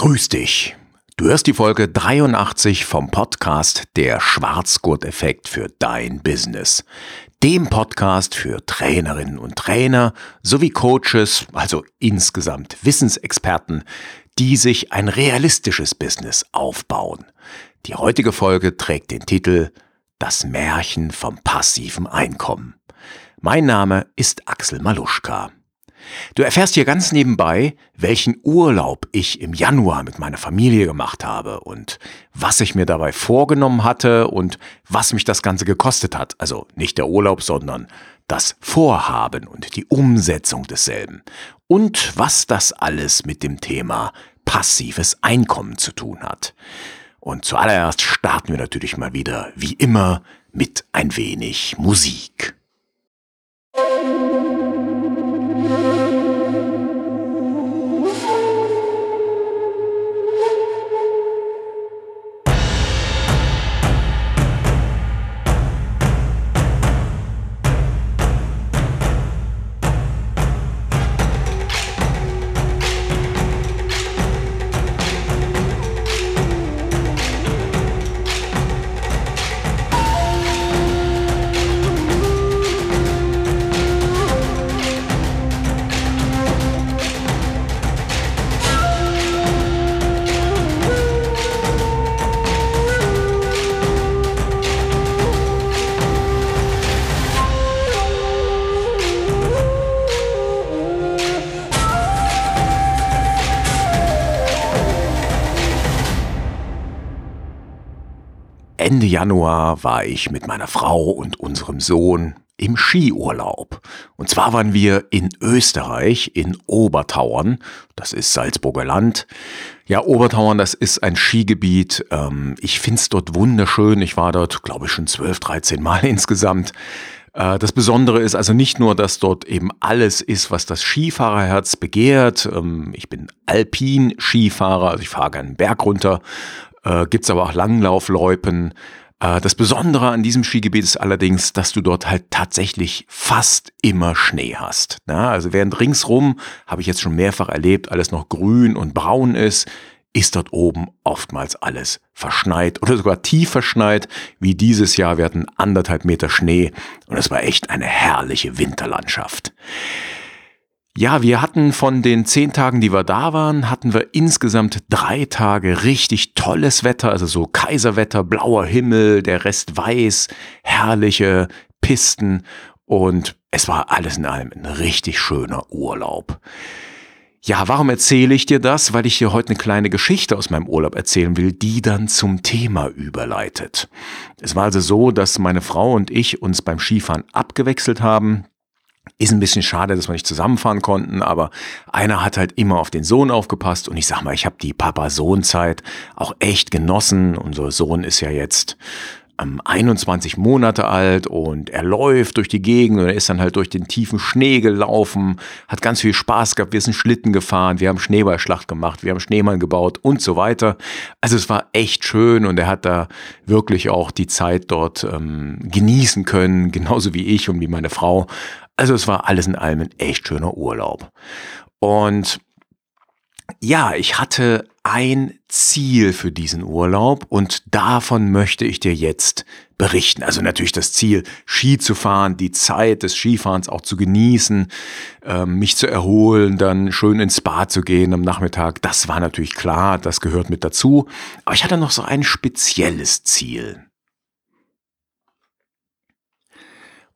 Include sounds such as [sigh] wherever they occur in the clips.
Grüß dich. Du hörst die Folge 83 vom Podcast Der Schwarzgurt-Effekt für dein Business. Dem Podcast für Trainerinnen und Trainer sowie Coaches, also insgesamt Wissensexperten, die sich ein realistisches Business aufbauen. Die heutige Folge trägt den Titel Das Märchen vom passiven Einkommen. Mein Name ist Axel Maluschka. Du erfährst hier ganz nebenbei, welchen Urlaub ich im Januar mit meiner Familie gemacht habe und was ich mir dabei vorgenommen hatte und was mich das Ganze gekostet hat. Also nicht der Urlaub, sondern das Vorhaben und die Umsetzung desselben. Und was das alles mit dem Thema passives Einkommen zu tun hat. Und zuallererst starten wir natürlich mal wieder, wie immer, mit ein wenig Musik. Ende Januar war ich mit meiner Frau und unserem Sohn im Skiurlaub. Und zwar waren wir in Österreich, in Obertauern. Das ist Salzburger Land. Ja, Obertauern, das ist ein Skigebiet. Ähm, ich find's dort wunderschön. Ich war dort, glaube ich, schon 12, 13 Mal [laughs] insgesamt. Äh, das Besondere ist also nicht nur, dass dort eben alles ist, was das Skifahrerherz begehrt. Ähm, ich bin Alpin-Skifahrer, also ich fahre gerne einen Berg runter äh, gibt es aber auch Langlaufloipen. Äh, das Besondere an diesem Skigebiet ist allerdings, dass du dort halt tatsächlich fast immer Schnee hast. Na, also während ringsrum, habe ich jetzt schon mehrfach erlebt, alles noch grün und braun ist, ist dort oben oftmals alles verschneit oder sogar tief verschneit, wie dieses Jahr. Wir hatten anderthalb Meter Schnee und es war echt eine herrliche Winterlandschaft. Ja, wir hatten von den zehn Tagen, die wir da waren, hatten wir insgesamt drei Tage richtig tolles Wetter, also so Kaiserwetter, blauer Himmel, der Rest weiß, herrliche Pisten und es war alles in allem ein richtig schöner Urlaub. Ja, warum erzähle ich dir das? Weil ich dir heute eine kleine Geschichte aus meinem Urlaub erzählen will, die dann zum Thema überleitet. Es war also so, dass meine Frau und ich uns beim Skifahren abgewechselt haben. Ist ein bisschen schade, dass wir nicht zusammenfahren konnten, aber einer hat halt immer auf den Sohn aufgepasst und ich sag mal, ich habe die Papa-Sohn-Zeit auch echt genossen. Unser Sohn ist ja jetzt ähm, 21 Monate alt und er läuft durch die Gegend und er ist dann halt durch den tiefen Schnee gelaufen, hat ganz viel Spaß gehabt, wir sind Schlitten gefahren, wir haben Schneeballschlacht gemacht, wir haben Schneemann gebaut und so weiter. Also es war echt schön und er hat da wirklich auch die Zeit dort ähm, genießen können, genauso wie ich und wie meine Frau. Also es war alles in allem ein echt schöner Urlaub. Und ja, ich hatte ein Ziel für diesen Urlaub und davon möchte ich dir jetzt berichten. Also natürlich das Ziel, Ski zu fahren, die Zeit des Skifahrens auch zu genießen, ähm, mich zu erholen, dann schön ins Spa zu gehen am Nachmittag. Das war natürlich klar, das gehört mit dazu. Aber ich hatte noch so ein spezielles Ziel.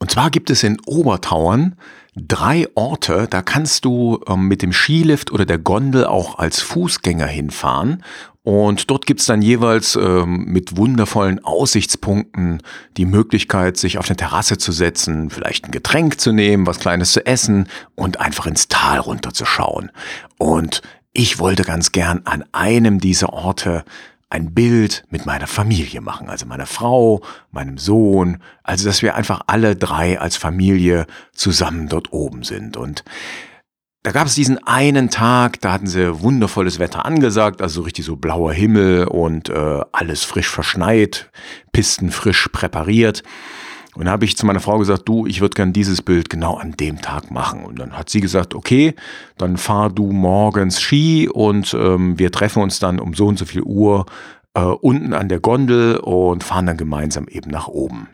Und zwar gibt es in Obertauern drei Orte, da kannst du ähm, mit dem Skilift oder der Gondel auch als Fußgänger hinfahren. Und dort gibt's dann jeweils ähm, mit wundervollen Aussichtspunkten die Möglichkeit, sich auf eine Terrasse zu setzen, vielleicht ein Getränk zu nehmen, was Kleines zu essen und einfach ins Tal runterzuschauen. Und ich wollte ganz gern an einem dieser Orte ein Bild mit meiner Familie machen, also meiner Frau, meinem Sohn, also dass wir einfach alle drei als Familie zusammen dort oben sind. Und da gab es diesen einen Tag, da hatten sie wundervolles Wetter angesagt, also so richtig so blauer Himmel und äh, alles frisch verschneit, Pisten frisch präpariert. Und da habe ich zu meiner Frau gesagt, du, ich würde gern dieses Bild genau an dem Tag machen. Und dann hat sie gesagt, okay, dann fahr du morgens Ski und ähm, wir treffen uns dann um so und so viel Uhr äh, unten an der Gondel und fahren dann gemeinsam eben nach oben.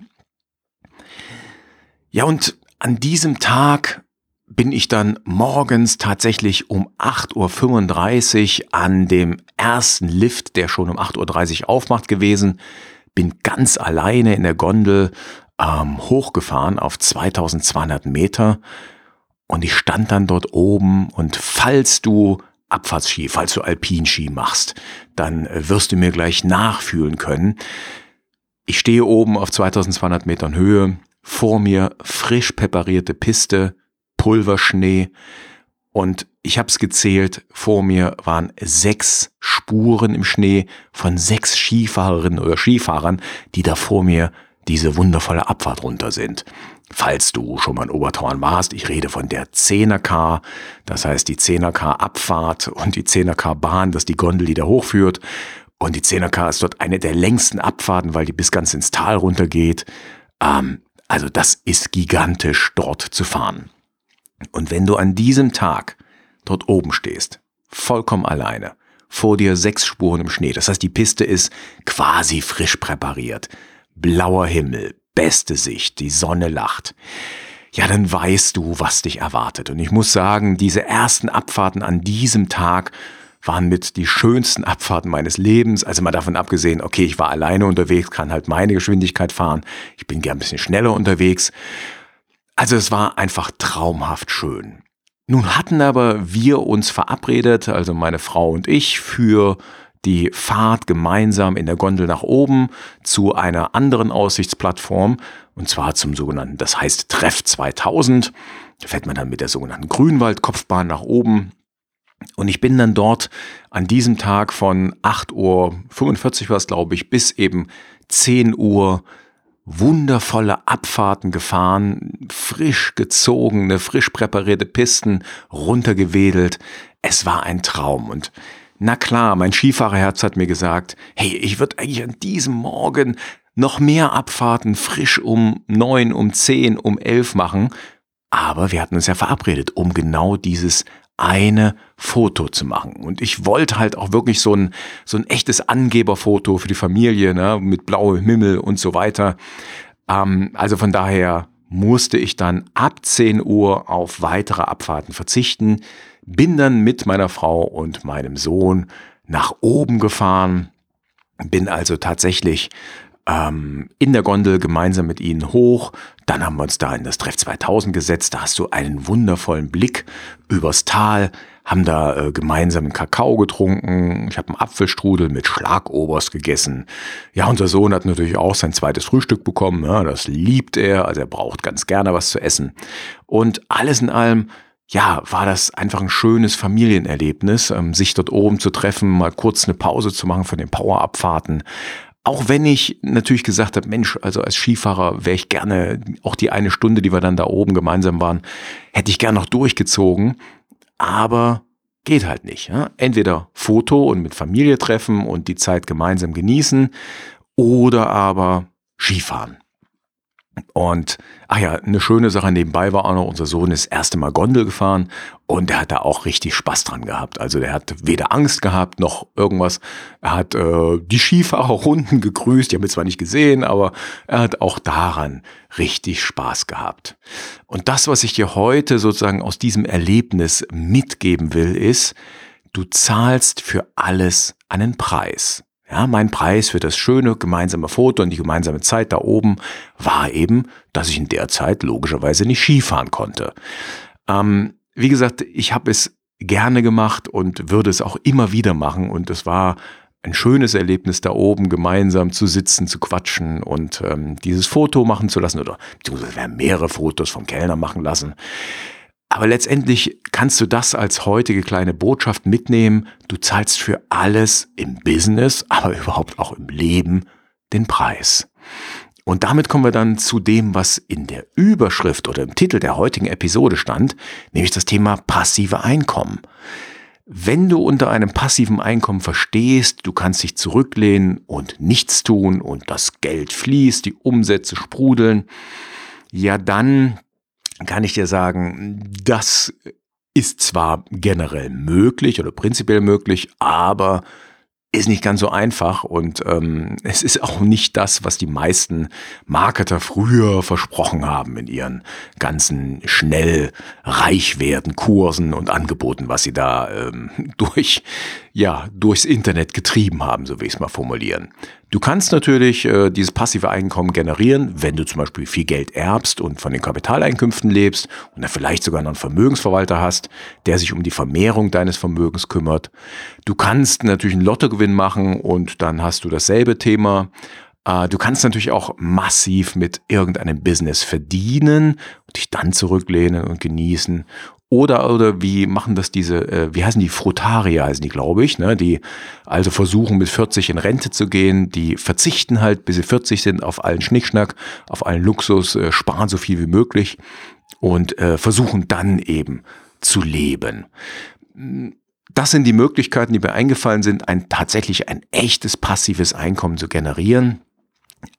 Ja, und an diesem Tag bin ich dann morgens tatsächlich um 8.35 Uhr an dem ersten Lift, der schon um 8.30 Uhr aufmacht gewesen, bin ganz alleine in der Gondel ähm, hochgefahren auf 2200 Meter. Und ich stand dann dort oben und falls du Abfahrtsski, falls du Alpinski machst, dann äh, wirst du mir gleich nachfühlen können. Ich stehe oben auf 2200 Metern Höhe, vor mir frisch präparierte Piste, Pulverschnee. Und ich habe es gezählt, vor mir waren sechs Spuren im Schnee von sechs Skifahrerinnen oder Skifahrern, die da vor mir diese wundervolle Abfahrt runter sind. Falls du schon mal in Obertauern warst, ich rede von der 10er-K, das heißt die 10er-K-Abfahrt und die 10er-K-Bahn, das die Gondel, die da hochführt. Und die 10er-K ist dort eine der längsten Abfahrten, weil die bis ganz ins Tal runtergeht. Ähm, also das ist gigantisch dort zu fahren. Und wenn du an diesem Tag dort oben stehst, vollkommen alleine, vor dir sechs Spuren im Schnee, das heißt die Piste ist quasi frisch präpariert, blauer Himmel, beste Sicht, die Sonne lacht, ja, dann weißt du, was dich erwartet. Und ich muss sagen, diese ersten Abfahrten an diesem Tag waren mit die schönsten Abfahrten meines Lebens. Also mal davon abgesehen, okay, ich war alleine unterwegs, kann halt meine Geschwindigkeit fahren. Ich bin gern ein bisschen schneller unterwegs. Also es war einfach traumhaft schön. Nun hatten aber wir uns verabredet, also meine Frau und ich, für die Fahrt gemeinsam in der Gondel nach oben zu einer anderen Aussichtsplattform, und zwar zum sogenannten, das heißt Treff 2000. Da fährt man dann mit der sogenannten Grünwaldkopfbahn nach oben. Und ich bin dann dort an diesem Tag von 8.45 Uhr war es, glaube ich, bis eben 10 Uhr wundervolle Abfahrten gefahren, frisch gezogene, frisch präparierte Pisten runtergewedelt. Es war ein Traum und na klar, mein Skifahrerherz hat mir gesagt, hey, ich würde eigentlich an diesem Morgen noch mehr Abfahrten frisch um neun, um zehn, um elf machen. Aber wir hatten uns ja verabredet, um genau dieses eine Foto zu machen. Und ich wollte halt auch wirklich so ein, so ein echtes Angeberfoto für die Familie, ne, mit blauem Himmel und so weiter. Ähm, also von daher musste ich dann ab 10 Uhr auf weitere Abfahrten verzichten bin dann mit meiner Frau und meinem Sohn nach oben gefahren, bin also tatsächlich ähm, in der Gondel gemeinsam mit ihnen hoch. Dann haben wir uns da in das Treff 2000 gesetzt. Da hast du einen wundervollen Blick übers Tal, haben da äh, gemeinsam einen Kakao getrunken. Ich habe einen Apfelstrudel mit Schlagoberst gegessen. Ja, unser Sohn hat natürlich auch sein zweites Frühstück bekommen. Ja, das liebt er. Also er braucht ganz gerne was zu essen. Und alles in allem ja, war das einfach ein schönes Familienerlebnis, ähm, sich dort oben zu treffen, mal kurz eine Pause zu machen von den Powerabfahrten. Auch wenn ich natürlich gesagt habe, Mensch, also als Skifahrer wäre ich gerne, auch die eine Stunde, die wir dann da oben gemeinsam waren, hätte ich gerne noch durchgezogen. Aber geht halt nicht. Ja? Entweder Foto und mit Familie treffen und die Zeit gemeinsam genießen oder aber Skifahren. Und ach ja, eine schöne Sache nebenbei war auch noch, unser Sohn ist das erste Mal Gondel gefahren und der hat da auch richtig Spaß dran gehabt. Also der hat weder Angst gehabt noch irgendwas. Er hat äh, die Skifahrerrunden [laughs] gegrüßt, die haben wir zwar nicht gesehen, aber er hat auch daran richtig Spaß gehabt. Und das, was ich dir heute sozusagen aus diesem Erlebnis mitgeben will, ist, du zahlst für alles einen Preis. Ja, mein Preis für das schöne gemeinsame Foto und die gemeinsame Zeit da oben war eben, dass ich in der Zeit logischerweise nicht Skifahren konnte. Ähm, wie gesagt, ich habe es gerne gemacht und würde es auch immer wieder machen und es war ein schönes Erlebnis da oben gemeinsam zu sitzen, zu quatschen und ähm, dieses Foto machen zu lassen oder beziehungsweise mehrere Fotos vom Kellner machen lassen. Aber letztendlich kannst du das als heutige kleine Botschaft mitnehmen. Du zahlst für alles im Business, aber [laughs] überhaupt auch im Leben den Preis. Und damit kommen wir dann zu dem, was in der Überschrift oder im Titel der heutigen Episode stand, nämlich das Thema passive Einkommen. Wenn du unter einem passiven Einkommen verstehst, du kannst dich zurücklehnen und nichts tun und das Geld fließt, die Umsätze sprudeln, ja dann kann ich dir sagen, das ist zwar generell möglich oder prinzipiell möglich, aber ist nicht ganz so einfach und ähm, es ist auch nicht das, was die meisten Marketer früher versprochen haben in ihren ganzen schnell reich werden Kursen und Angeboten, was sie da ähm, [laughs] durch ja durchs Internet getrieben haben, so will ich es mal formulieren. Du kannst natürlich äh, dieses passive Einkommen generieren, wenn du zum Beispiel viel Geld erbst und von den Kapitaleinkünften lebst und dann vielleicht sogar noch einen Vermögensverwalter hast, der sich um die Vermehrung deines Vermögens kümmert. Du kannst natürlich einen Lottogewinn machen und dann hast du dasselbe Thema. Äh, du kannst natürlich auch massiv mit irgendeinem Business verdienen und dich dann zurücklehnen und genießen. Oder, oder wie machen das diese, äh, wie heißen die, Frutarier heißen die, glaube ich, ne? die also versuchen mit 40 in Rente zu gehen, die verzichten halt, bis sie 40 sind, auf allen Schnickschnack, auf allen Luxus, äh, sparen so viel wie möglich und äh, versuchen dann eben zu leben. Das sind die Möglichkeiten, die mir eingefallen sind, ein tatsächlich ein echtes passives Einkommen zu generieren.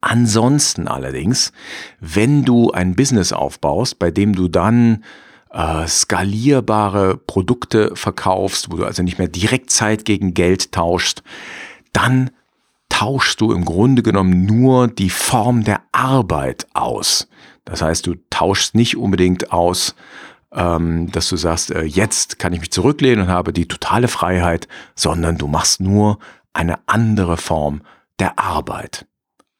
Ansonsten allerdings, wenn du ein Business aufbaust, bei dem du dann äh, skalierbare Produkte verkaufst, wo du also nicht mehr direkt Zeit gegen Geld tauschst, dann tauschst du im Grunde genommen nur die Form der Arbeit aus. Das heißt, du tauschst nicht unbedingt aus, ähm, dass du sagst, äh, jetzt kann ich mich zurücklehnen und habe die totale Freiheit, sondern du machst nur eine andere Form der Arbeit.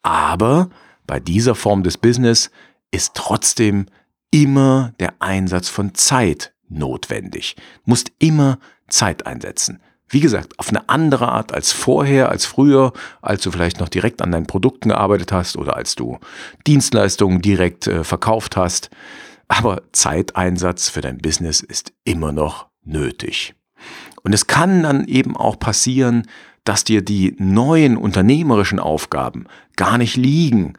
Aber bei dieser Form des Business ist trotzdem immer der Einsatz von Zeit notwendig. Du musst immer Zeit einsetzen. Wie gesagt, auf eine andere Art als vorher, als früher, als du vielleicht noch direkt an deinen Produkten gearbeitet hast oder als du Dienstleistungen direkt äh, verkauft hast. Aber Zeiteinsatz für dein Business ist immer noch nötig. Und es kann dann eben auch passieren, dass dir die neuen unternehmerischen Aufgaben gar nicht liegen,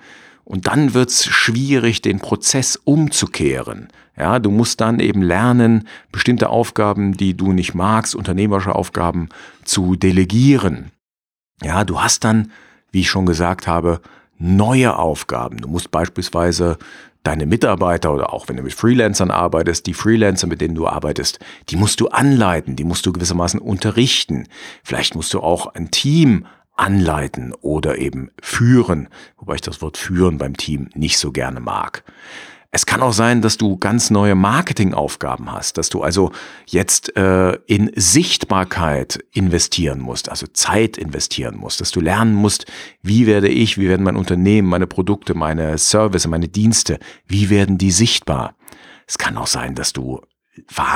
und dann wird's schwierig, den Prozess umzukehren. Ja, du musst dann eben lernen, bestimmte Aufgaben, die du nicht magst, unternehmerische Aufgaben zu delegieren. Ja, du hast dann, wie ich schon gesagt habe, neue Aufgaben. Du musst beispielsweise deine Mitarbeiter oder auch wenn du mit Freelancern arbeitest, die Freelancer, mit denen du arbeitest, die musst du anleiten, die musst du gewissermaßen unterrichten. Vielleicht musst du auch ein Team anleiten oder eben führen, wobei ich das Wort führen beim Team nicht so gerne mag. Es kann auch sein, dass du ganz neue Marketingaufgaben hast, dass du also jetzt äh, in Sichtbarkeit investieren musst, also Zeit investieren musst, dass du lernen musst, wie werde ich, wie werden mein Unternehmen, meine Produkte, meine Services, meine Dienste, wie werden die sichtbar. Es kann auch sein, dass du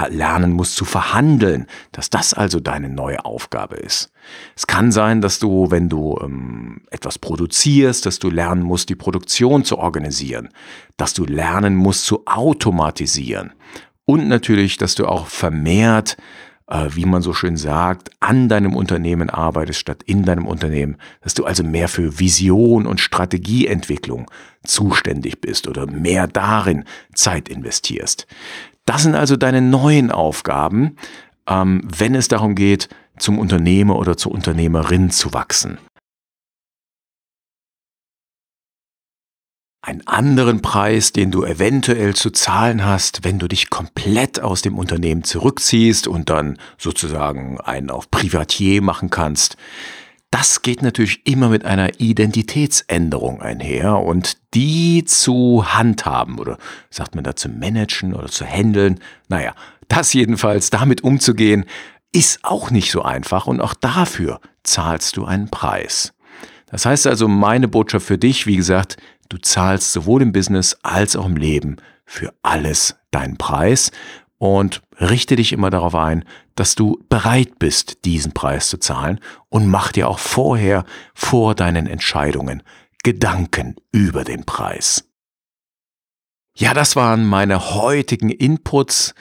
lernen musst zu verhandeln, dass das also deine neue Aufgabe ist. Es kann sein, dass du, wenn du ähm, etwas produzierst, dass du lernen musst, die Produktion zu organisieren, dass du lernen musst zu automatisieren und natürlich, dass du auch vermehrt, äh, wie man so schön sagt, an deinem Unternehmen arbeitest statt in deinem Unternehmen, dass du also mehr für Vision und Strategieentwicklung zuständig bist oder mehr darin Zeit investierst. Das sind also deine neuen Aufgaben, ähm, wenn es darum geht, zum Unternehmer oder zur Unternehmerin zu wachsen. Einen anderen Preis, den du eventuell zu zahlen hast, wenn du dich komplett aus dem Unternehmen zurückziehst und dann sozusagen einen auf Privatier machen kannst, das geht natürlich immer mit einer Identitätsänderung einher und die zu handhaben oder sagt man da zu managen oder zu handeln. Naja, das jedenfalls damit umzugehen, ist auch nicht so einfach und auch dafür zahlst du einen Preis. Das heißt also, meine Botschaft für dich, wie gesagt, du zahlst sowohl im Business als auch im Leben für alles deinen Preis und richte dich immer darauf ein, dass du bereit bist, diesen Preis zu zahlen und mach dir auch vorher, vor deinen Entscheidungen, Gedanken über den Preis. Ja, das waren meine heutigen Inputs.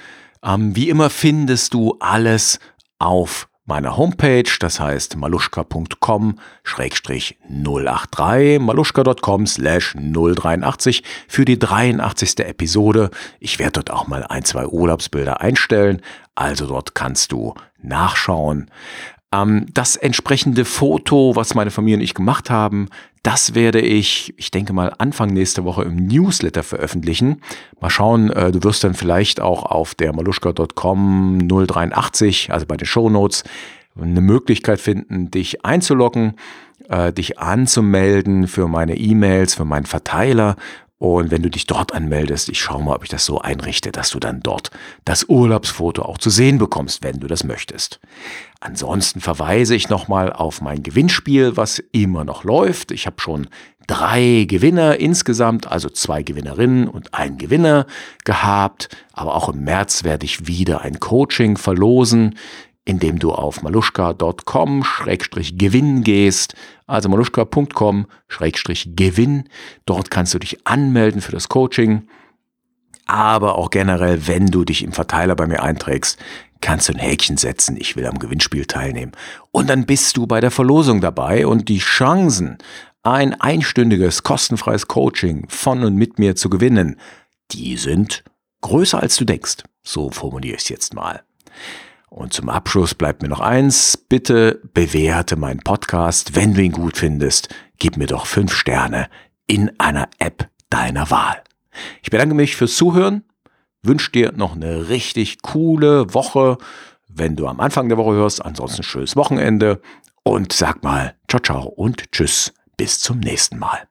Ähm, wie immer findest du alles auf meiner Homepage, das heißt maluschka.com-083, maluschka.com slash 083 für die 83. Episode. Ich werde dort auch mal ein, zwei Urlaubsbilder einstellen, also dort kannst du nachschauen. Ähm, das entsprechende Foto, was meine Familie und ich gemacht haben, das werde ich, ich denke mal, Anfang nächste Woche im Newsletter veröffentlichen. Mal schauen, äh, du wirst dann vielleicht auch auf der maluschka.com 083, also bei den Show Notes, eine Möglichkeit finden, dich einzuloggen, äh, dich anzumelden für meine E-Mails, für meinen Verteiler und wenn du dich dort anmeldest, ich schaue mal, ob ich das so einrichte, dass du dann dort das Urlaubsfoto auch zu sehen bekommst, wenn du das möchtest. Ansonsten verweise ich nochmal auf mein Gewinnspiel, was immer noch läuft. Ich habe schon drei Gewinner insgesamt, also zwei Gewinnerinnen und ein Gewinner gehabt. Aber auch im März werde ich wieder ein Coaching verlosen indem du auf maluschka.com-gewinn gehst, also maluschka.com-gewinn. Dort kannst du dich anmelden für das Coaching. Aber auch generell, wenn du dich im Verteiler bei mir einträgst, kannst du ein Häkchen setzen, ich will am Gewinnspiel teilnehmen. Und dann bist du bei der Verlosung dabei und die Chancen, ein einstündiges, kostenfreies Coaching von und mit mir zu gewinnen, die sind größer als du denkst. So formuliere ich es jetzt mal. Und zum Abschluss bleibt mir noch eins. Bitte bewerte meinen Podcast. Wenn du ihn gut findest, gib mir doch fünf Sterne in einer App deiner Wahl. Ich bedanke mich fürs Zuhören, wünsche dir noch eine richtig coole Woche, wenn du am Anfang der Woche hörst. Ansonsten schönes Wochenende und sag mal ciao ciao und tschüss. Bis zum nächsten Mal.